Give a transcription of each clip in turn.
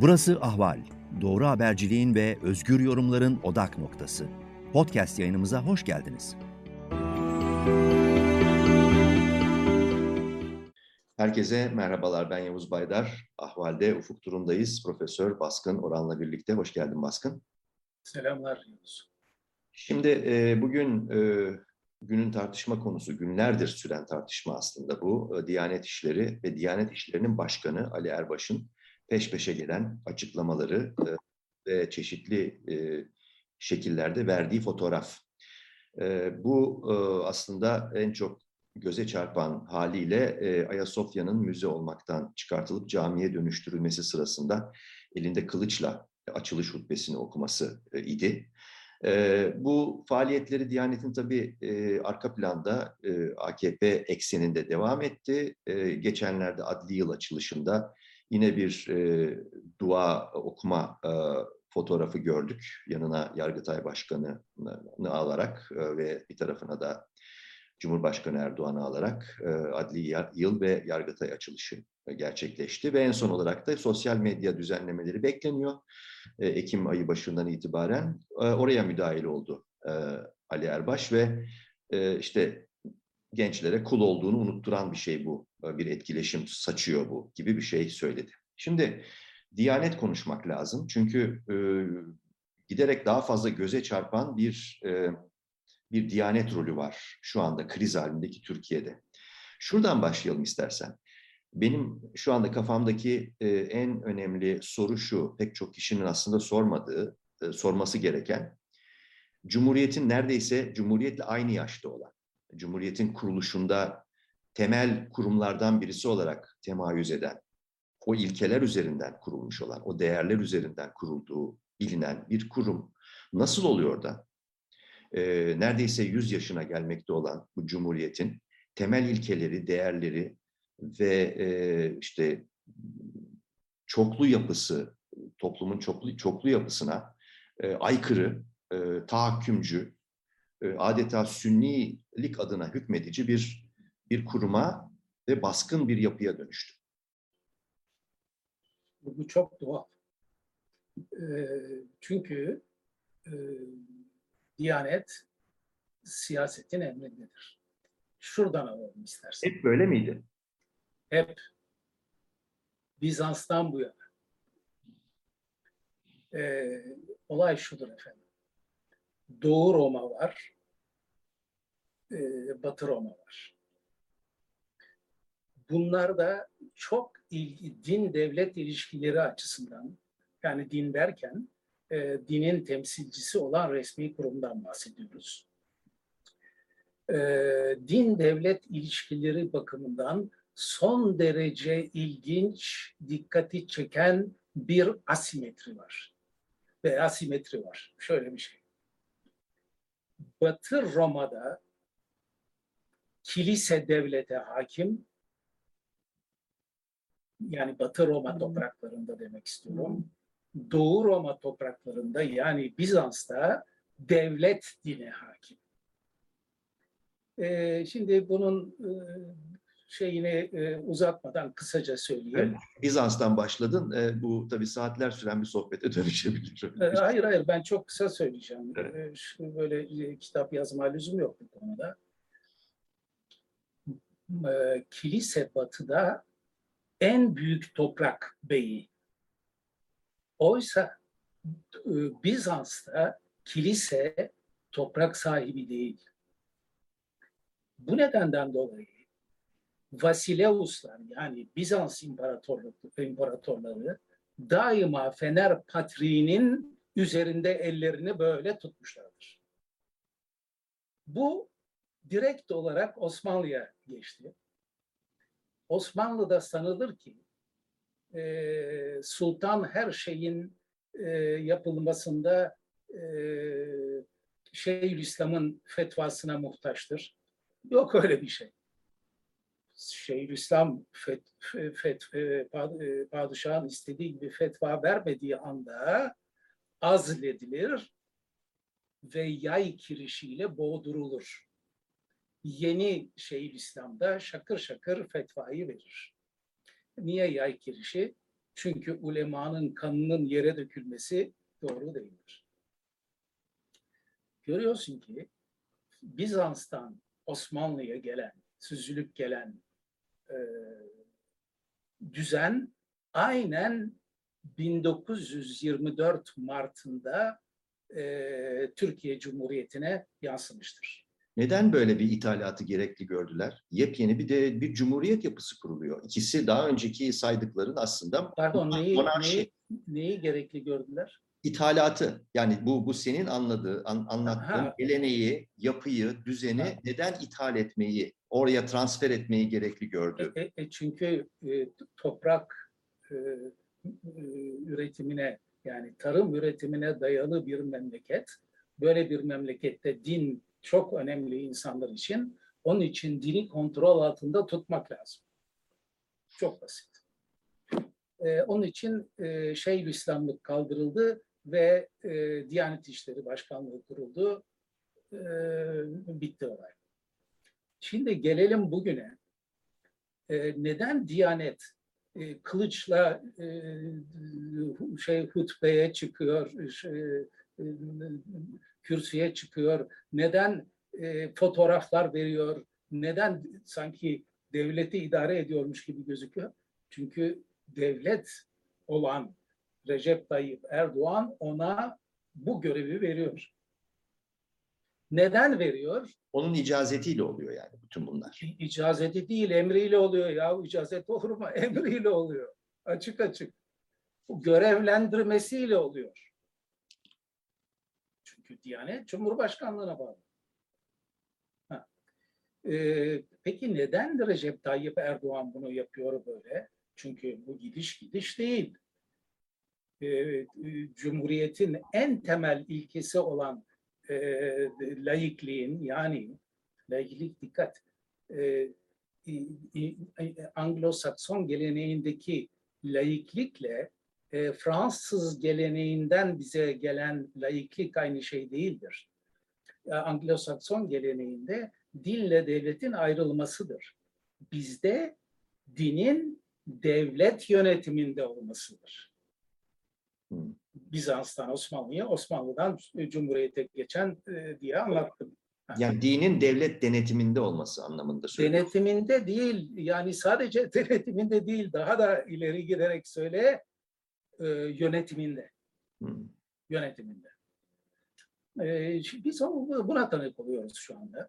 Burası Ahval. Doğru haberciliğin ve özgür yorumların odak noktası. Podcast yayınımıza hoş geldiniz. Herkese merhabalar. Ben Yavuz Baydar. Ahval'de ufuk turundayız. Profesör Baskın Oran'la birlikte. Hoş geldin Baskın. Selamlar Yavuz. Şimdi e, bugün e, günün tartışma konusu, günlerdir süren tartışma aslında bu. E, Diyanet İşleri ve Diyanet İşleri'nin başkanı Ali Erbaş'ın peş peşe gelen açıklamaları e, ve çeşitli e, şekillerde verdiği fotoğraf. E, bu aslında en çok göze çarpan haliyle Ayasofya'nın müze olmaktan çıkartılıp camiye dönüştürülmesi sırasında elinde kılıçla açılış hutbesini okuması idi. bu faaliyetleri Diyanet'in tabii arka planda AKP ekseninde devam etti. geçenlerde adli yıl açılışında Yine bir e, dua okuma e, fotoğrafı gördük. Yanına Yargıtay Başkanı'nı alarak e, ve bir tarafına da Cumhurbaşkanı Erdoğan'ı alarak e, adli yıl ve Yargıtay açılışı gerçekleşti. Ve en son olarak da sosyal medya düzenlemeleri bekleniyor. E, Ekim ayı başından itibaren e, oraya müdahil oldu e, Ali Erbaş ve e, işte gençlere kul olduğunu unutturan bir şey bu. Bir etkileşim saçıyor bu gibi bir şey söyledi. Şimdi Diyanet konuşmak lazım. Çünkü e, giderek daha fazla göze çarpan bir e, bir Diyanet rolü var şu anda kriz halindeki Türkiye'de. Şuradan başlayalım istersen. Benim şu anda kafamdaki e, en önemli soru şu, pek çok kişinin aslında sormadığı, e, sorması gereken. Cumhuriyetin neredeyse Cumhuriyet'le aynı yaşta olan, Cumhuriyet'in kuruluşunda temel kurumlardan birisi olarak temayüz eden, o ilkeler üzerinden kurulmuş olan, o değerler üzerinden kurulduğu bilinen bir kurum. Nasıl oluyor da e, neredeyse 100 yaşına gelmekte olan bu Cumhuriyet'in temel ilkeleri, değerleri ve e, işte çoklu yapısı, toplumun çoklu, çoklu yapısına e, aykırı, e, tahakkümcü, e, adeta sünnilik adına hükmedici bir bir kuruma ve baskın bir yapıya dönüştü. Bu çok doğal. E, çünkü e, Diyanet siyasetin emrindedir. Şuradan alalım istersen. Hep böyle miydi? Hep. Bizans'tan bu yana. Ee, olay şudur efendim. Doğu Roma var, e, Batı Roma var. Bunlar da çok ilgi, din devlet ilişkileri açısından yani din derken e, dinin temsilcisi olan resmi kurumdan bahsediyoruz. E, din devlet ilişkileri bakımından son derece ilginç, dikkati çeken bir asimetri var. Ve asimetri var. Şöyle bir şey. Batı Roma'da kilise devlete hakim, yani Batı Roma topraklarında demek istiyorum. Doğu Roma topraklarında yani Bizans'ta devlet dine hakim. Ee, şimdi bunun e, şeyini e, uzatmadan kısaca söyleyeyim. Evet, Bizans'tan başladın. E, bu tabii saatler süren bir sohbete dönüşebilir. E, hayır hayır ben çok kısa söyleyeceğim. Evet. E, şu böyle e, kitap yazma lüzum yok bu konuda. E, kilise batıda en büyük toprak beyi. Oysa e, Bizans'ta kilise toprak sahibi değil. Bu nedenden dolayı Vasileuslar yani Bizans imparatorları daima Fener Patriği'nin üzerinde ellerini böyle tutmuşlardır. Bu direkt olarak Osmanlı'ya geçti. Osmanlı'da sanılır ki e, sultan her şeyin e, yapılmasında e, Şeyhülislam'ın fetvasına muhtaçtır. Yok öyle bir şey. Şeyhülislam fet, fet, e, e, padişahın istediği gibi fetva vermediği anda azledilir ve yay kirişiyle boğdurulur yeni Şeyhülislam'da şakır şakır fetvayı verir. Niye yay kirişi? Çünkü ulemanın kanının yere dökülmesi doğru değildir. Görüyorsun ki Bizans'tan Osmanlı'ya gelen, süzülüp gelen e, düzen aynen 1924 Mart'ında e, Türkiye Cumhuriyeti'ne yansımıştır. Neden böyle bir ithalatı gerekli gördüler? Yepyeni bir de bir cumhuriyet yapısı kuruluyor. İkisi daha önceki saydıkların aslında Pardon neyi, monarşi. neyi, neyi gerekli gördüler? ithalatı yani bu bu senin anladığı an, anlattığın Aha. geleneği, yapıyı, düzeni Ha. neden ithal etmeyi, oraya transfer etmeyi gerekli gördü? E, e, çünkü e, toprak e, e, üretimine yani tarım üretimine dayalı bir memleket. Böyle bir memlekette din çok önemli insanlar için. Onun için dini kontrol altında tutmak lazım. Çok basit. E, onun için e, Şeyhülislamlık kaldırıldı ve e, Diyanet İşleri Başkanlığı kuruldu. E, bitti olay. Şimdi gelelim bugüne. E, neden Diyanet e, kılıçla e, şey hutbeye çıkıyor, şey, kürsüye çıkıyor? Neden e, fotoğraflar veriyor? Neden sanki devleti idare ediyormuş gibi gözüküyor? Çünkü devlet olan Recep Tayyip Erdoğan ona bu görevi veriyor. Neden veriyor? Onun icazetiyle oluyor yani bütün bunlar. İcazeti değil, emriyle oluyor ya. İcazet olur mu? Emriyle oluyor. Açık açık. Bu görevlendirmesiyle oluyor. Diyanet Cumhurbaşkanlığına bağlı. Ha. Ee, peki neden Recep Tayyip Erdoğan bunu yapıyor böyle? Çünkü bu gidiş gidiş değil. Ee, e, Cumhuriyetin en temel ilkesi olan e, laikliğin yani laiklik dikkat e, Anglo-Sakson geleneğindeki laiklikle e, Fransız geleneğinden bize gelen laiklik aynı şey değildir. E, Anglo-Sakson geleneğinde dinle devletin ayrılmasıdır. Bizde dinin devlet yönetiminde olmasıdır. Bizans'tan Osmanlı'ya, Osmanlı'dan Cumhuriyet'e geçen e, diye anlattım. Yani dinin devlet denetiminde olması anlamında söylüyorum. Denetiminde değil, yani sadece denetiminde değil, daha da ileri giderek söyle, e, yönetiminde, Hı. yönetiminde. E, biz buna tanık oluyoruz şu anda.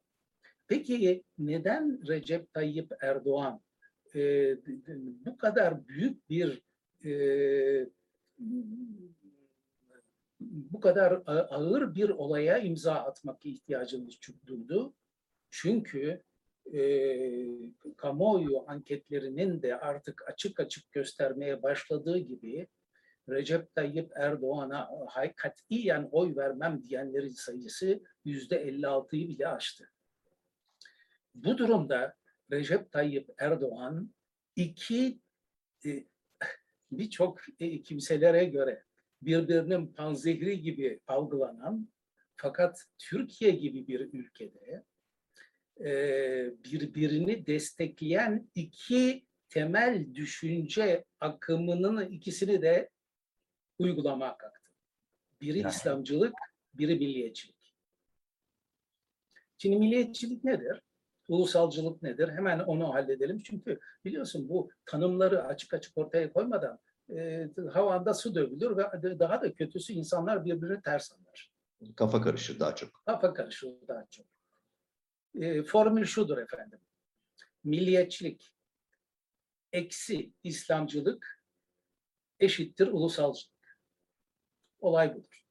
Peki neden Recep Tayyip Erdoğan e, bu kadar büyük bir e, bu kadar ağır bir olaya imza atmak ihtiyacını duydu? Çünkü e, kamuoyu anketlerinin de artık açık açık göstermeye başladığı gibi Recep Tayyip Erdoğan'a hay- katiyen oy vermem diyenlerin sayısı yüzde 56'yı bile aştı. Bu durumda Recep Tayyip Erdoğan iki e, birçok e, kimselere göre birbirinin panzehri gibi algılanan fakat Türkiye gibi bir ülkede e, birbirini destekleyen iki temel düşünce akımının ikisini de uygulamaya kalktı. Biri Yani. İslamcılık, biri milliyetçilik. Şimdi milliyetçilik nedir? Ulusalcılık nedir? Hemen onu halledelim. Çünkü biliyorsun bu tanımları açık açık ortaya koymadan e, havanda su dövülür ve daha da kötüsü insanlar birbirini ters anlar. Kafa karışır daha çok. Kafa karışır daha çok. E, formül şudur efendim. Milliyetçilik eksi İslamcılık eşittir ulusalcılık. Olay budur.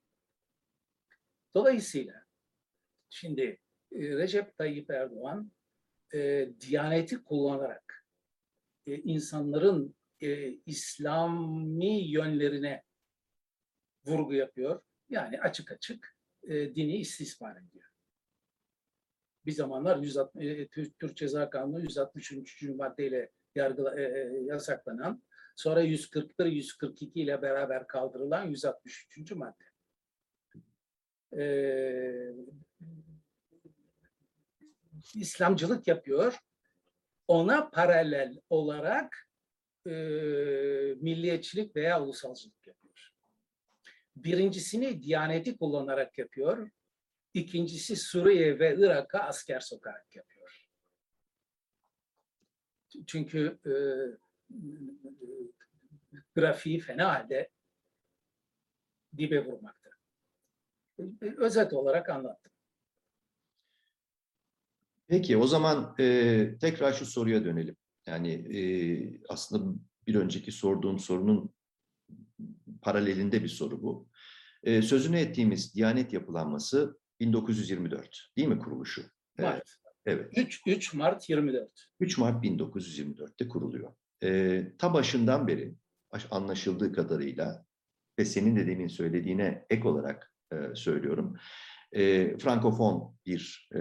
Dolayısıyla şimdi e, Recep Tayyip Erdoğan e, Diyaneti kullanarak e, insanların e, İslami yönlerine vurgu yapıyor. Yani açık açık e, dini istismar ediyor. Bir zamanlar 160, e, Türk, Ceza Kanunu 163. maddeyle yargıla, e, e, yasaklanan, sonra 141, 142 ile beraber kaldırılan 163. madde. E, İslamcılık yapıyor. Ona paralel olarak e, milliyetçilik veya ulusalcılık yapıyor. Birincisini Diyaneti kullanarak yapıyor. İkincisi Suriye ve Irak'a asker sokarak yapıyor. Çünkü e, grafiği fena halde dibe vurmakta. Özet olarak anlattım. Peki o zaman e, tekrar şu soruya dönelim. Yani e, aslında bir önceki sorduğum sorunun paralelinde bir soru bu. E, sözünü ettiğimiz Diyanet yapılanması 1924 değil mi kuruluşu? Evet. Mart. Evet. 3, 3 Mart 24. 3 Mart 1924'te kuruluyor. E, ta başından beri anlaşıldığı kadarıyla ve senin de demin söylediğine ek olarak e, söylüyorum. E, Frankofon bir e,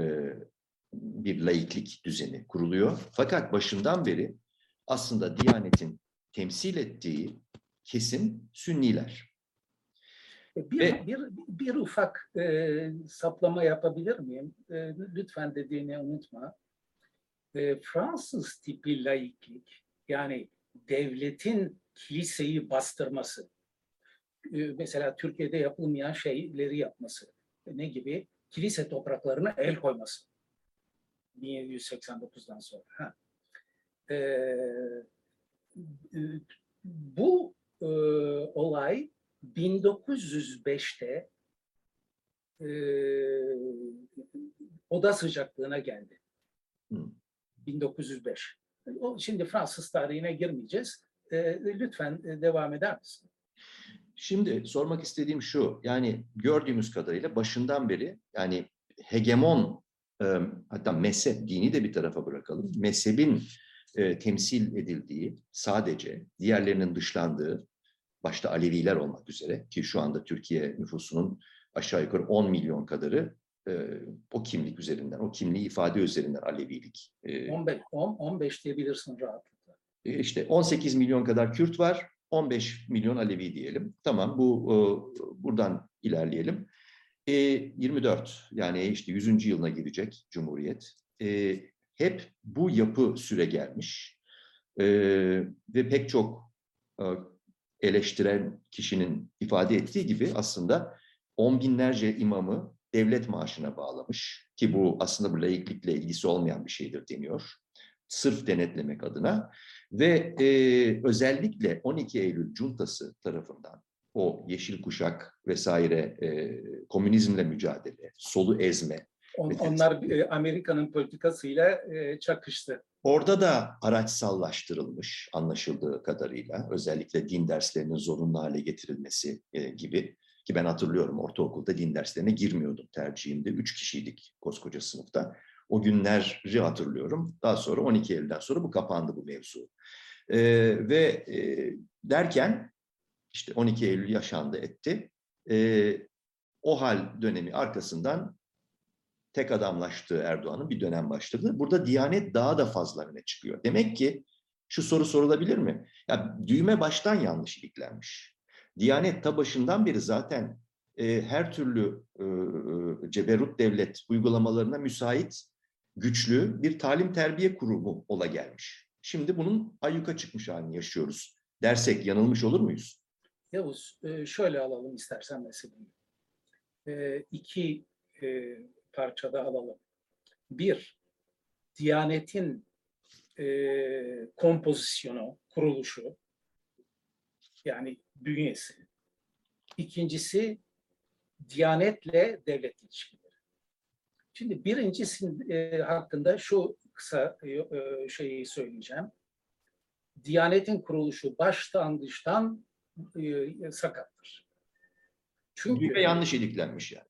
bir laiklik düzeni kuruluyor. Fakat başından beri aslında Diyanet'in temsil ettiği kesim Sünniler. Bir, Ve- bir, bir ufak e, saplama yapabilir miyim? E, lütfen dediğini unutma. E, Fransız tipi laiklik, yani devletin kiliseyi bastırması, e, mesela Türkiye'de yapılmayan şeyleri yapması, ne gibi? Kilise topraklarına el koyması. 1789'dan sonra. Ha. E, e, bu e, olay 1905'te e, oda sıcaklığına geldi. Hı. 1905. O, şimdi Fransız tarihine girmeyeceğiz. E, lütfen e, devam eder misin? Şimdi sormak istediğim şu, yani gördüğümüz kadarıyla başından beri yani hegemon, e, hatta mezhep, dini de bir tarafa bırakalım, mezhebin e, temsil edildiği, sadece diğerlerinin dışlandığı, başta Aleviler olmak üzere ki şu anda Türkiye nüfusunun aşağı yukarı 10 milyon kadarı e, o kimlik üzerinden, o kimliği ifade üzerinden Alevilik. E, 15, 10, 15 diyebilirsin rahatlıkla. e, işte 18 milyon kadar Kürt var, 15 milyon Alevi diyelim. Tamam bu e, buradan ilerleyelim. E, 24 yani işte 100. yılına girecek Cumhuriyet. E, hep bu yapı süre gelmiş. E, ve pek çok e, eleştiren kişinin ifade ettiği gibi aslında on binlerce imamı devlet maaşına bağlamış ki bu aslında bu laiklikle ilgisi olmayan bir şeydir deniyor. Sırf denetlemek adına ve e, özellikle 12 Eylül cuntası tarafından o yeşil kuşak vesaire e, komünizmle mücadele, solu ezme. On- onlar e, Amerika'nın politikasıyla e, çakıştı. Orada da araçsallaştırılmış anlaşıldığı kadarıyla özellikle din derslerinin zorunlu hale getirilmesi e, gibi ki ben hatırlıyorum ortaokulda din derslerine girmiyordum tercihimde. Üç kişiydik koskoca sınıfta. O günleri hatırlıyorum. Daha sonra 12 Eylül'den sonra bu kapandı bu mevzu. E, ve e, derken işte 12 Eylül yaşandı etti. E, o hal dönemi arkasından tek adamlaştığı Erdoğan'ın bir dönem başladı. Burada Diyanet daha da fazla öne çıkıyor. Demek ki şu soru sorulabilir mi? Ya düğme baştan yanlış iliklenmiş. Diyanet ta başından beri zaten e, her türlü e, ceberut devlet uygulamalarına müsait güçlü bir talim terbiye kurumu ola gelmiş. Şimdi bunun ayyuka çıkmış halini yaşıyoruz. Dersek yanılmış olur muyuz? Yavuz, e, şöyle alalım istersen meseleyi. E, iki e, parçada alalım. Bir, Diyanet'in e, kompozisyonu, kuruluşu, yani bünyesi. İkincisi, Diyanet'le devlet ilişkileri. Şimdi birincisi e, hakkında şu kısa e, e, şeyi söyleyeceğim. Diyanet'in kuruluşu baştan dıştan e, sakattır. Çünkü Düğme yanlış iliklenmiş yani.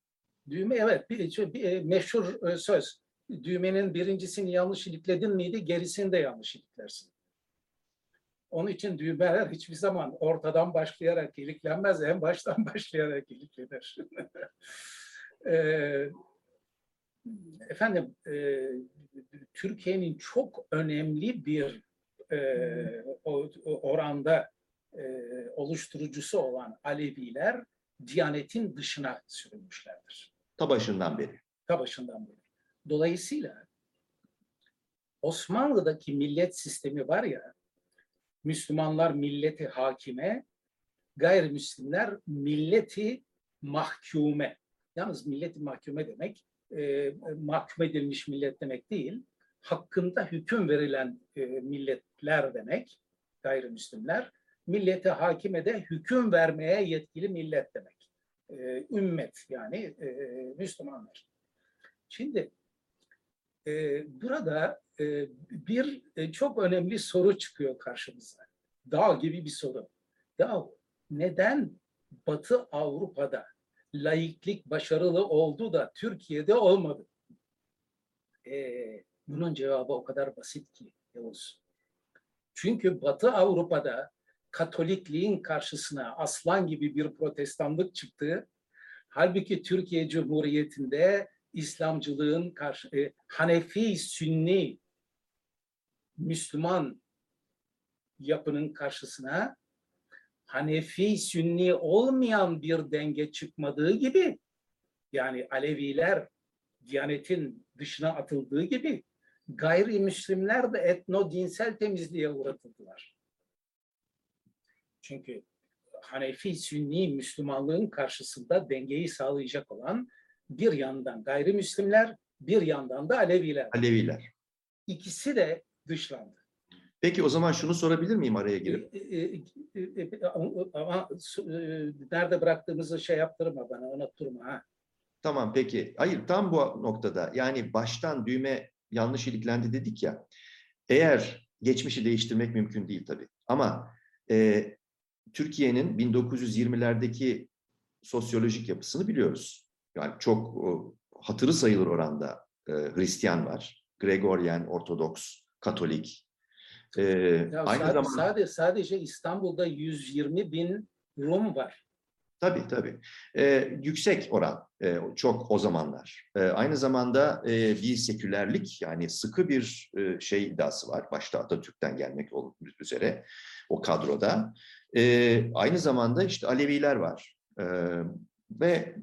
düğme evet bir, bir, e, meşhur e, söz. Düğmenin birincisini yanlış ilikledin miydi gerisini de yanlış iliklersin. Onun için düğmeler hiçbir zaman ortadan başlayarak iliklenmez, en baştan başlayarak iliklenir. Eee, Efendim, e, Türkiye'nin çok önemli bir e, o- oranda e, oluşturucusu olan Aleviler Diyanet'in dışına sürülmüşlerdir. Ta başından beri. Ta başından beri. Dolayısıyla Osmanlı'daki millet sistemi var ya, Müslümanlar milleti hakime, gayrimüslimler milleti mahkume. Yalnız milleti mahkume demek e, mahkum edilmiş millet demek değil. Hakkında hüküm verilen e, milletler demek gayrimüslimler. Millete hakime de hüküm vermeye yetkili millet demek. E, ümmet yani e, Müslümanlar. Şimdi e, burada bir e, çok önemli soru çıkıyor karşımıza. Dağ gibi bir soru. Ya neden Batı Avrupa'da laiklik başarılı oldu da Türkiye'de olmadı? Ee, bunun cevabı o kadar basit ki Yavuz. Çünkü Batı Avrupa'da Katolikliğin karşısına aslan gibi bir protestanlık çıktı. Halbuki Türkiye Cumhuriyeti'nde İslamcılığın karşı, e, Hanefi, Sünni, Müslüman yapının karşısına Hanefi, Sünni olmayan bir denge çıkmadığı gibi yani Aleviler Diyanetin dışına atıldığı gibi gayrimüslimler de etno dinsel temizliğe uğratıldılar. Çünkü Hanefi, Sünni Müslümanlığın karşısında dengeyi sağlayacak olan bir yandan gayrimüslimler, bir yandan da Aleviler. Aleviler. İkisi de dışlandı. Peki o zaman şunu sorabilir miyim araya girip? E, e, e, Ama nerede bıraktığımızı şey yaptırma bana, unutturma. Ha. Tamam peki. Hayır tam bu noktada yani baştan düğme yanlış iliklendi dedik ya. Eğer geçmişi değiştirmek mümkün değil tabii. Ama e, Türkiye'nin 1920'lerdeki sosyolojik yapısını biliyoruz. Yani çok o, hatırı sayılır oranda e, Hristiyan var. Gregorian, Ortodoks, Katolik. E, Ya aynı sadece, zamanda sadece, sadece İstanbul'da 120 bin Rum var. Tabii tabii. Ee, yüksek oran e, çok o zamanlar. Ee, aynı zamanda e, bir sekülerlik yani sıkı bir e, şey iddiası var. Başta Atatürk'ten gelmek üzere o kadroda. Ee, aynı zamanda işte Aleviler var. Ee, ve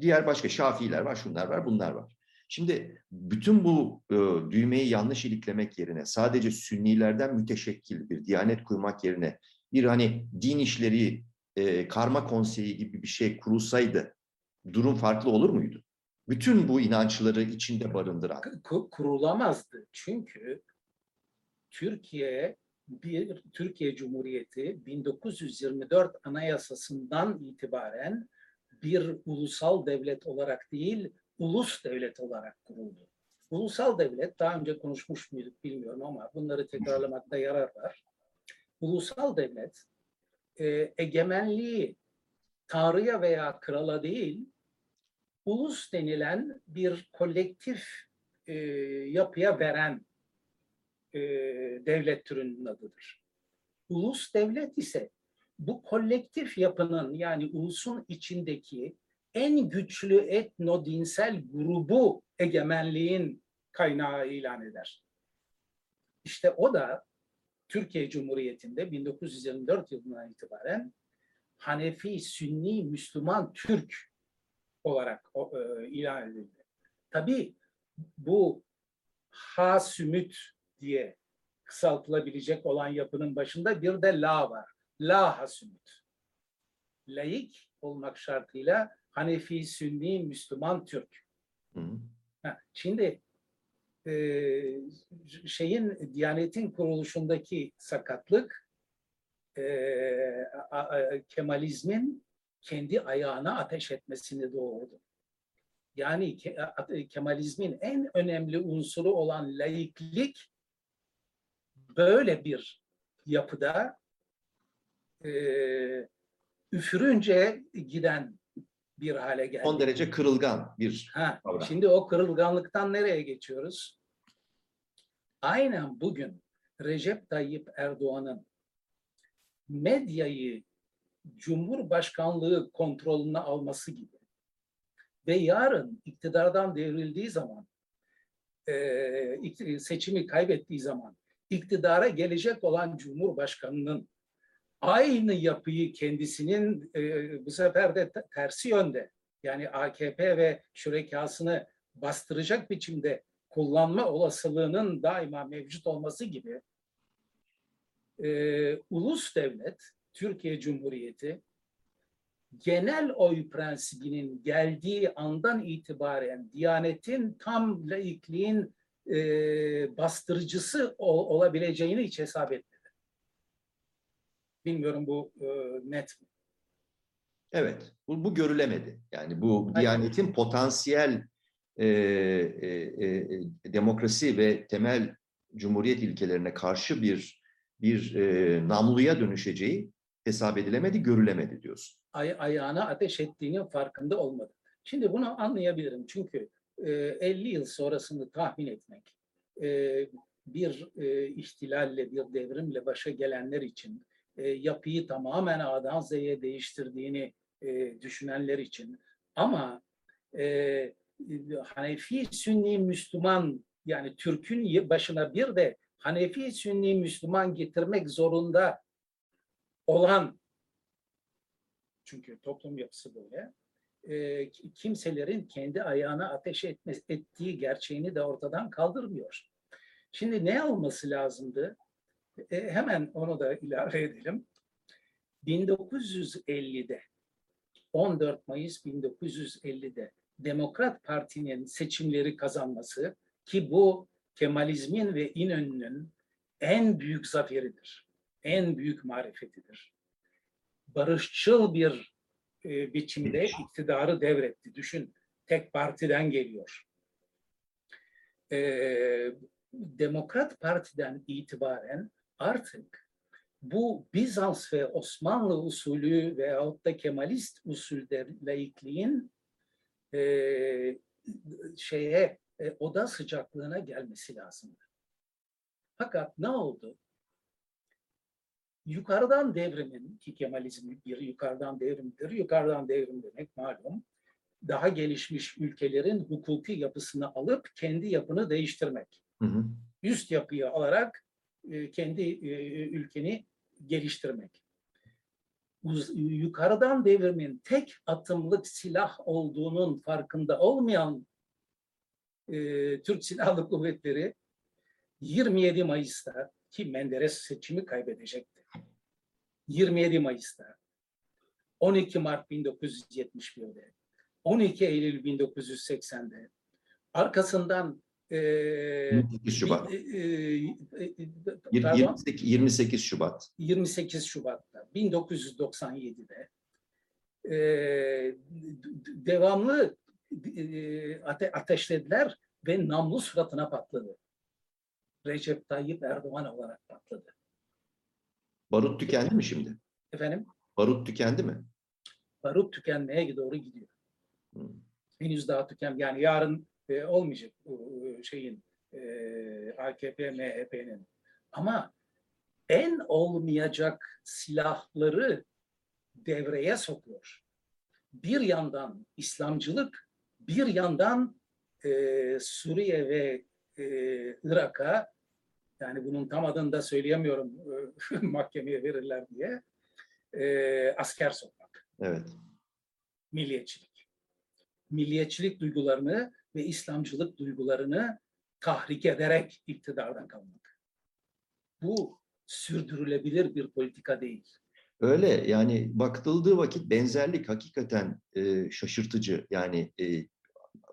diğer başka Şafiiler var, şunlar var, bunlar var. Şimdi bütün bu e, düğmeyi yanlış iliklemek yerine sadece Sünnilerden müteşekkil bir diyanet kurmak yerine bir hani din işleri e, karma konseyi gibi bir şey kurulsaydı durum farklı olur muydu? Bütün bu inançları içinde barındıran. Ku- Kurulamazdı. Çünkü Türkiye bir Türkiye Cumhuriyeti 1924 Anayasası'ndan itibaren bir ulusal devlet olarak değil, ulus devlet olarak kuruldu. Ulusal devlet daha önce konuşmuş muyduk bilmiyorum ama bunları tekrarlamakta yarar var. Ulusal devlet e, egemenliği Tanrı'ya veya krala değil, ulus denilen bir kolektif e, yapıya veren e, devlet türünün adıdır. Ulus devlet ise bu kolektif yapının yani ulusun içindeki en güçlü etno-dinsel grubu egemenliğin kaynağı ilan eder. İşte o da Türkiye Cumhuriyeti'nde 1924 yılından itibaren Hanefi, Sünni, Müslüman, Türk olarak e, ilan edildi. Tabii bu Hasümüt diye kısaltılabilecek olan yapının başında bir de la var. La Hasümüt. Laik olmak şartıyla Hanefi, Sünni, Müslüman, Türk. Hı hı. Ha, Şimdi e, şeyin Diyanet'in kuruluşundaki sakatlık e, a- a- Kemalizmin kendi ayağına ateş etmesini doğurdu. Yani ke- a- Kemalizmin en önemli unsuru olan laiklik böyle bir yapıda e, üfürünce giden bir hale geldi. Son derece kırılgan bir Ha, kavram. şimdi o kırılganlıktan nereye geçiyoruz? Aynen bugün Recep Tayyip Erdoğan'ın medyayı Cumhurbaşkanlığı kontrolüne alması gibi ve yarın iktidardan devrildiği zaman e, seçimi kaybettiği zaman iktidara gelecek olan Cumhurbaşkanının aynı yapıyı kendisinin e, bu sefer de te- tersi yönde yani AKP ve şürekasını bastıracak biçimde kullanma olasılığının daima mevcut olması gibi e, ulus devlet, Türkiye Cumhuriyeti genel oy prensibinin geldiği andan itibaren Diyanet'in tam laikliğin e, bastırıcısı ol- olabileceğini hiç hesap etmedi. Bilmiyorum bu e, net mi? Evet, bu, bu görülemedi. Yani bu Aynen. Diyanet'in potansiyel e, e, e, demokrasi ve temel cumhuriyet ilkelerine karşı bir bir e, namluya dönüşeceği hesap edilemedi, görülemedi diyorsun. ay ayağına ateş ettiğinin farkında olmadı. Şimdi bunu anlayabilirim çünkü e, 50 yıl sonrasını tahmin etmek e, bir e, ihtilalle, bir devrimle başa gelenler için e, yapıyı tamamen A'dan Z'ye değiştirdiğini e, düşünenler için ama e, Hanefi Sünni Müslüman yani Türk'ün başına bir de Hanefi Sünni Müslüman getirmek zorunda olan çünkü toplum yapısı böyle. e, kimselerin kendi ayağına ateş etme, ettiği gerçeğini de ortadan kaldırmıyor. Şimdi ne olması lazımdı? E, hemen onu da ilave edelim. 1950'de 14 Mayıs 1950'de Demokrat Parti'nin seçimleri kazanması ki bu Kemalizmin ve İnönü'nün en büyük zaferidir. En büyük marifetidir barışçıl bir e, biçimde iktidarı devretti. Düşün, tek partiden geliyor. E, Demokrat Parti'den itibaren artık bu Bizans ve Osmanlı usulü veyahut da Kemalist usulde laikliğin e, şeye e, oda sıcaklığına gelmesi lazımdı. Fakat ne oldu? yukarıdan devrimin ki Kemalizm bir yukarıdan devrimdir. Yukarıdan devrim demek malum daha gelişmiş ülkelerin hukuki yapısını alıp kendi yapını değiştirmek. Hı hı. Üst yapıyı alarak e, kendi e, ülkeni geliştirmek. Yukarıdan devrimin tek atımlık silah olduğunun farkında olmayan e, Türk Silahlı Kuvvetleri 27 Mayıs'ta ki Menderes seçimi kaybedecekti. 27 Mayıs'ta, 12 Mart 1971'de, 12 Eylül 1980'de, arkasından 28 Şubat. e, e, e, Yir- pardon, 28, 28 Şubat. 28 Şubat'ta 1997'de e, d- devamlı e, ate- ateşlediler ve namlu suratına patladı. Recep Tayyip Erdoğan olarak patladı. Barut tükendi mi şimdi? Efendim Barut tükendi mi? barut tükenmeye doğru gidiyor. Hı. Henüz daha tüken yani yarın e, olmayacak e, şeyin e, AKP MHP'nin ama en olmayacak silahları devreye sokuyor. Bir yandan İslamcılık, bir yandan e, Suriye ve e, Irak'a yani bunun tam adını da söyleyemiyorum e, mahkemeye verirler diye e, asker sokmak Evet. milliyetçilik. Milliyetçilik duygularını ve İslamcılık duygularını tahrik ederek iktidardan kalmak. Bu sürdürülebilir bir politika değil. Öyle yani bakıldığı vakit benzerlik hakikaten e, şaşırtıcı. Yani e,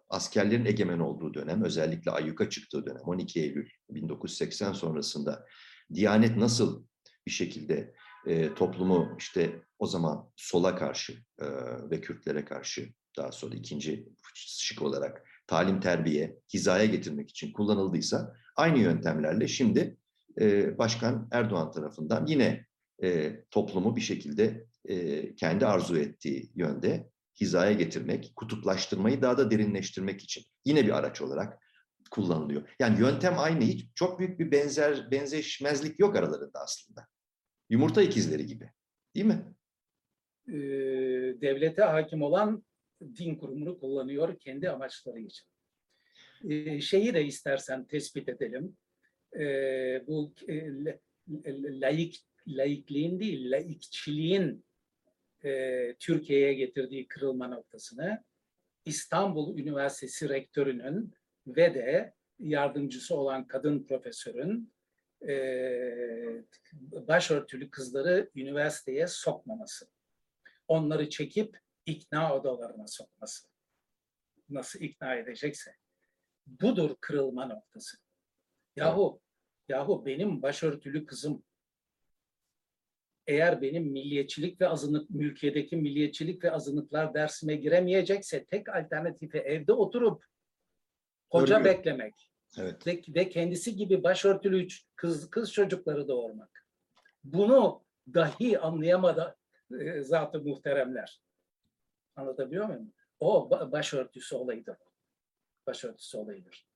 askerlerin egemen olduğu dönem, özellikle ayyuka çıktığı dönem 12 Eylül 1980 sonrasında Diyanet nasıl bir şekilde e, toplumu işte o zaman sola karşı e, ve Kürtlere karşı daha sonra ikinci şık olarak talim terbiye, hizaya getirmek için kullanıldıysa aynı yöntemlerle şimdi e, Başkan Erdoğan tarafından yine e, toplumu bir şekilde e, kendi arzu ettiği yönde hizaya getirmek, kutuplaştırmayı daha da derinleştirmek için yine bir araç olarak kullanılıyor. Yani yöntem aynı, hiç çok büyük bir benzer benzeşmezlik yok aralarında aslında. Yumurta ikizleri gibi, değil mi? Ee, devlete hakim olan din kurumunu kullanıyor kendi amaçları için. Ee, şeyi de istersen tespit edelim. Ee, bu e, la- laik laikliğin değil, laikçiliğin e, Türkiye'ye getirdiği kırılma noktasını İstanbul Üniversitesi rektörünün ve de yardımcısı olan kadın profesörün e, başörtülü kızları üniversiteye sokmaması. Onları çekip ikna odalarına sokması. Nasıl ikna edecekse. Budur kırılma noktası. Yahu, yahu benim başörtülü kızım eğer benim milliyetçilik ve azınlık mülkiyedeki milliyetçilik ve azınlıklar dersime giremeyecekse tek alternatifi evde oturup hoca Örgü. beklemek Evet. ve, ve kendisi gibi başörtülü kız kız çocukları doğurmak. Bunu dahi anlayamadı e, zat-ı muhteremler. Anlatabiliyor muyum? O ba- başörtüsü olayıdır. Başörtüsü olayıdır.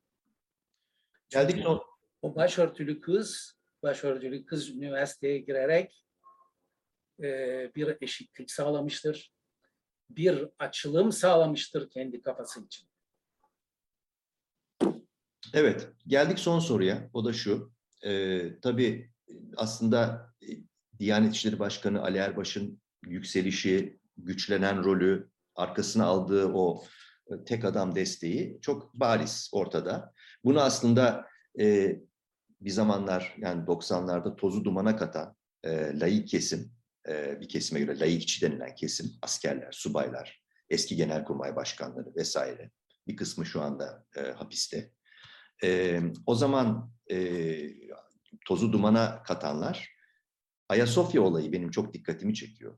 Geldik son o başörtülü kız, başörtülü kız üniversiteye girerek e, bir eşitlik sağlamıştır. Bir açılım sağlamıştır kendi kafası için. Evet, geldik son soruya. O da şu. Ee, tabii aslında e, Diyanet İşleri Başkanı Ali Erbaş'ın yükselişi, güçlenen rolü, arkasına aldığı o e, tek adam desteği çok bariz ortada. Bunu aslında e, bir zamanlar yani 90'larda tozu dumana katan e, laik kesim, e, bir kesime göre laikçi denilen kesim, askerler, subaylar, eski genelkurmay başkanları vesaire. Bir kısmı şu anda e, hapiste. Ee, o zaman e, tozu dumana katanlar Ayasofya olayı benim çok dikkatimi çekiyor.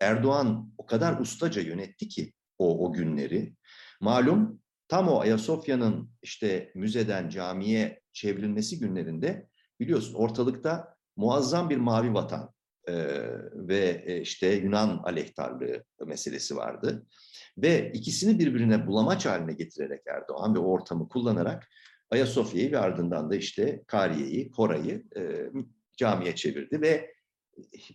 Erdoğan o kadar ustaca yönetti ki o, o günleri. Malum tam o Ayasofya'nın işte müzeden camiye çevrilmesi günlerinde biliyorsun ortalıkta muazzam bir mavi vatan e, ve işte Yunan aleyhtarlığı meselesi vardı. Ve ikisini birbirine bulamaç haline getirerek Erdoğan ve o ortamı kullanarak Ayasofya'yı ve ardından da işte Kariye'yi, Koray'ı e, camiye çevirdi ve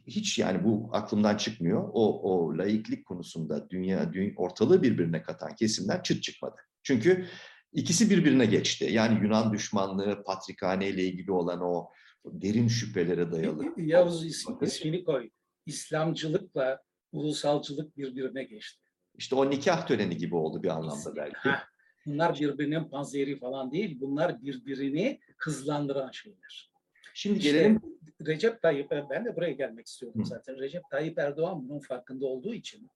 hiç yani bu aklımdan çıkmıyor. O, o laiklik konusunda dünya, dünya ortalığı birbirine katan kesimler çıt çıkmadı. Çünkü ikisi birbirine geçti. Yani Yunan düşmanlığı, Patrikhane ile ilgili olan o derin şüphelere dayalı. Yavuz is- Bakış. ismini koy. İslamcılıkla ulusalcılık birbirine geçti. İşte o nikah töreni gibi oldu bir anlamda belki. Ha, bunlar birbirinin panzeri falan değil. Bunlar birbirini hızlandıran şeyler. Şimdi İşte gelelim Recep Tayyip, ben de buraya gelmek istiyorum Hı. zaten. Recep Tayyip Erdoğan bunun farkında olduğu için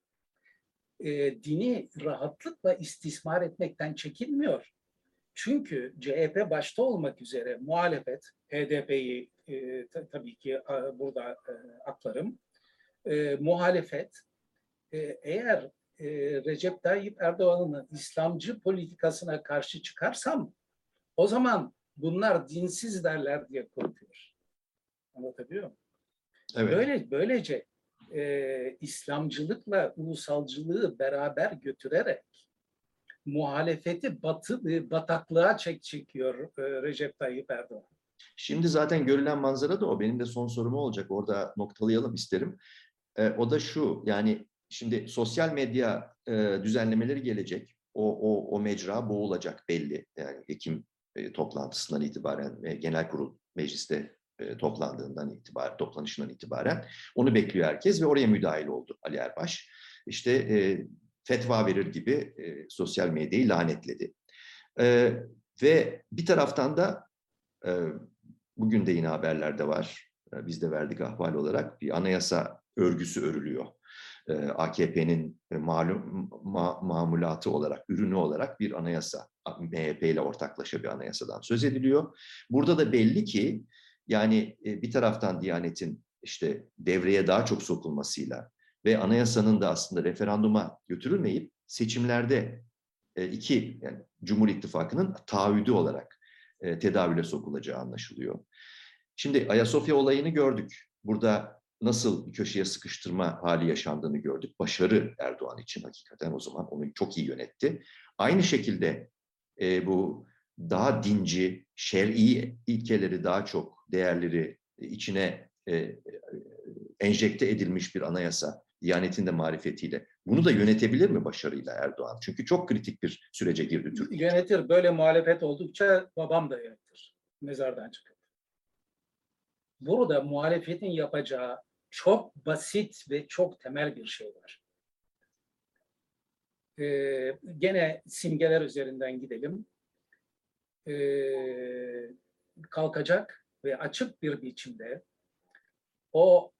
e, dini rahatlıkla istismar etmekten çekinmiyor. Çünkü CHP başta olmak üzere muhalefet, HDP'yi e, ta- tabii ki e, burada e, aklarım, e, muhalefet e, eğer e, Recep Tayyip Erdoğan'ın İslamcı politikasına karşı çıkarsam o zaman bunlar dinsiz derler diye korkuyor. Anlatabiliyor muyum? evet. Böyle böylece e, İslamcılıkla ulusalcılığı beraber götürerek muhalefeti batı e, bataklığa çek çekiyor e, Recep Tayyip Erdoğan. Şimdi zaten görülen manzara da o. Benim de son sorum olacak. Orada noktalayalım isterim. Ee, o da şu. Yani şimdi sosyal medya e, düzenlemeleri gelecek. O, o, o mecra boğulacak belli. Yani Ekim e, toplantısından itibaren ve genel kurul mecliste e, toplandığından itibaren, toplanışından itibaren onu bekliyor herkes ve oraya müdahil oldu Ali Erbaş. İşte e, fetva verir gibi e, sosyal medyayı lanetledi. E, ve bir taraftan da e, bugün de yine haberlerde var. E, Biz de verdik ahval olarak bir anayasa örgüsü örülüyor. E, AKP'nin e, malum ma- mamulatı olarak, ürünü olarak bir anayasa, MHP ile ortaklaşa bir anayasadan söz ediliyor. Burada da belli ki yani e, bir taraftan Diyanet'in işte devreye daha çok sokulmasıyla ve anayasanın da aslında referanduma götürülmeyip seçimlerde iki yani Cumhur İttifakı'nın taahhüdü olarak tedavüle sokulacağı anlaşılıyor. Şimdi Ayasofya olayını gördük. Burada nasıl bir köşeye sıkıştırma hali yaşandığını gördük. Başarı Erdoğan için hakikaten o zaman onu çok iyi yönetti. Aynı şekilde e, bu daha dinci, şer'i ilkeleri daha çok değerleri içine e, e, enjekte edilmiş bir anayasa, Diyanet'in de marifetiyle. Bunu da yönetebilir mi başarıyla Erdoğan? Çünkü çok kritik bir sürece girdi Türkiye. Yönetir. Böyle muhalefet oldukça babam da yönetir. Mezardan çıkıp. Burada muhalefetin yapacağı çok basit ve çok temel bir şey var. Ee, gene simgeler üzerinden gidelim. Ee, kalkacak ve açık bir biçimde o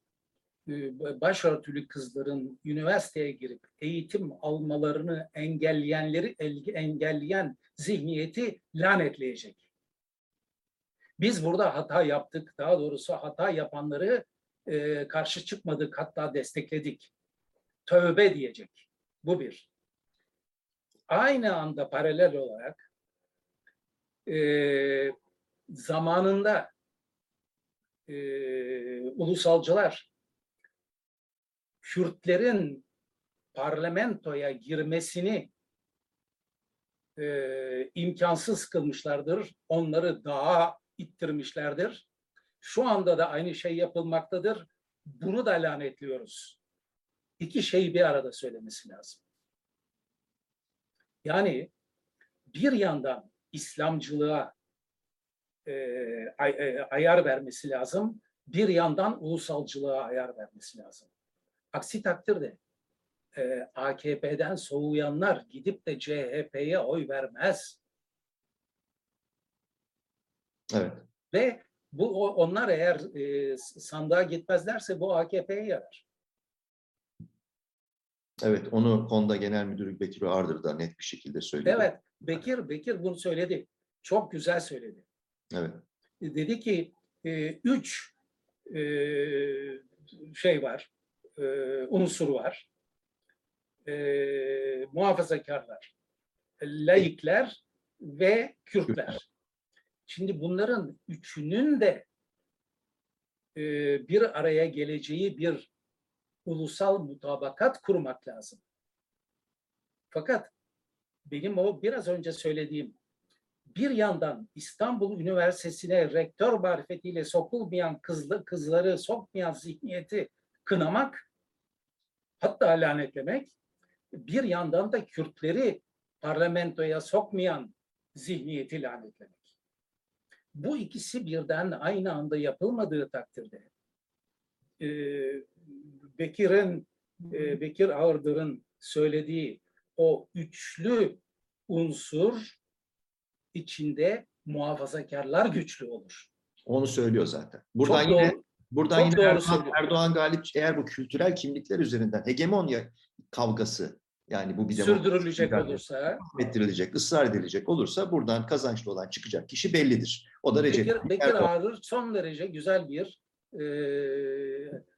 e, başörtülü kızların üniversiteye girip eğitim almalarını engelleyenleri engelleyen zihniyeti lanetleyecek. Biz burada hata yaptık. Daha doğrusu hata yapanları e, karşı çıkmadık hatta destekledik. Tövbe diyecek. Bu bir. Aynı anda paralel olarak e, zamanında e, ulusalcılar Kürtlerin parlamentoya girmesini e, imkansız kılmışlardır. Onları daha ittirmişlerdir. Şu anda da aynı şey yapılmaktadır. Bunu da lanetliyoruz. İki şeyi bir arada söylemesi lazım. Yani bir yandan İslamcılığa e, ay, e, ayar vermesi lazım. Bir yandan ulusalcılığa ayar vermesi lazım. Aksi takdirde e, AKP'den soğuyanlar gidip de CHP'ye oy vermez. Evet. Ve bu onlar eğer e, sandığa gitmezlerse bu AKP'ye yarar. Evet, onu Konda Genel Müdürü Bekir Ardır da net bir şekilde söyledi. Evet, Bekir Bekir bunu söyledi. Çok güzel söyledi. Evet. Dedi ki e, üç e, şey var, e, unsur var. E, muhafazakarlar, laikler ve Kürtler. Şimdi bunların üçünün de e, bir araya geleceği bir ulusal mutabakat kurmak lazım. Fakat benim o biraz önce söylediğim bir yandan İstanbul Üniversitesi'ne rektör marifetiyle sokulmayan kızlı, kızları sokmayan zihniyeti kınamak hatta lanetlemek bir yandan da Kürtleri parlamentoya sokmayan zihniyeti lanetlemek. Bu ikisi birden aynı anda yapılmadığı takdirde e, Bekir'in e, Bekir Ağırdır'ın söylediği o üçlü unsur içinde muhafazakarlar güçlü olur. Onu söylüyor zaten. Buradan Çok yine doğru. buradan Çok yine Erdoğan. Erdoğan galip eğer bu kültürel kimlikler üzerinden hegemonya kavgası yani bu bir Sürdürülecek olursa ettirilecek, ısrar edilecek olursa buradan kazançlı olan çıkacak kişi bellidir. O da Recep Bekir, Bekir. Ağrır son derece güzel bir e,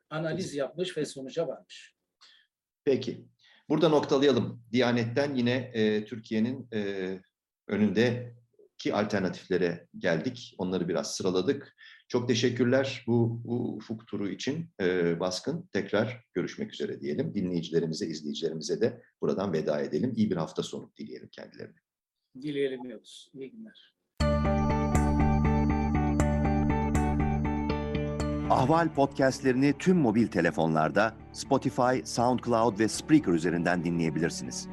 analiz yapmış ve sonuca varmış. Peki. Burada noktalayalım. Diyanet'ten yine e, Türkiye'nin e, önündeki alternatiflere geldik. Onları biraz sıraladık. Çok teşekkürler bu, bu ufuk turu için e, baskın. Tekrar görüşmek üzere diyelim. Dinleyicilerimize, izleyicilerimize de buradan veda edelim. İyi bir hafta sonu dileyelim kendilerine. Dileyelim diyoruz. İyi günler. Ahval podcastlerini tüm mobil telefonlarda Spotify, SoundCloud ve Spreaker üzerinden dinleyebilirsiniz.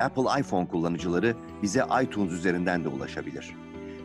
Apple iPhone kullanıcıları bize iTunes üzerinden de ulaşabilir.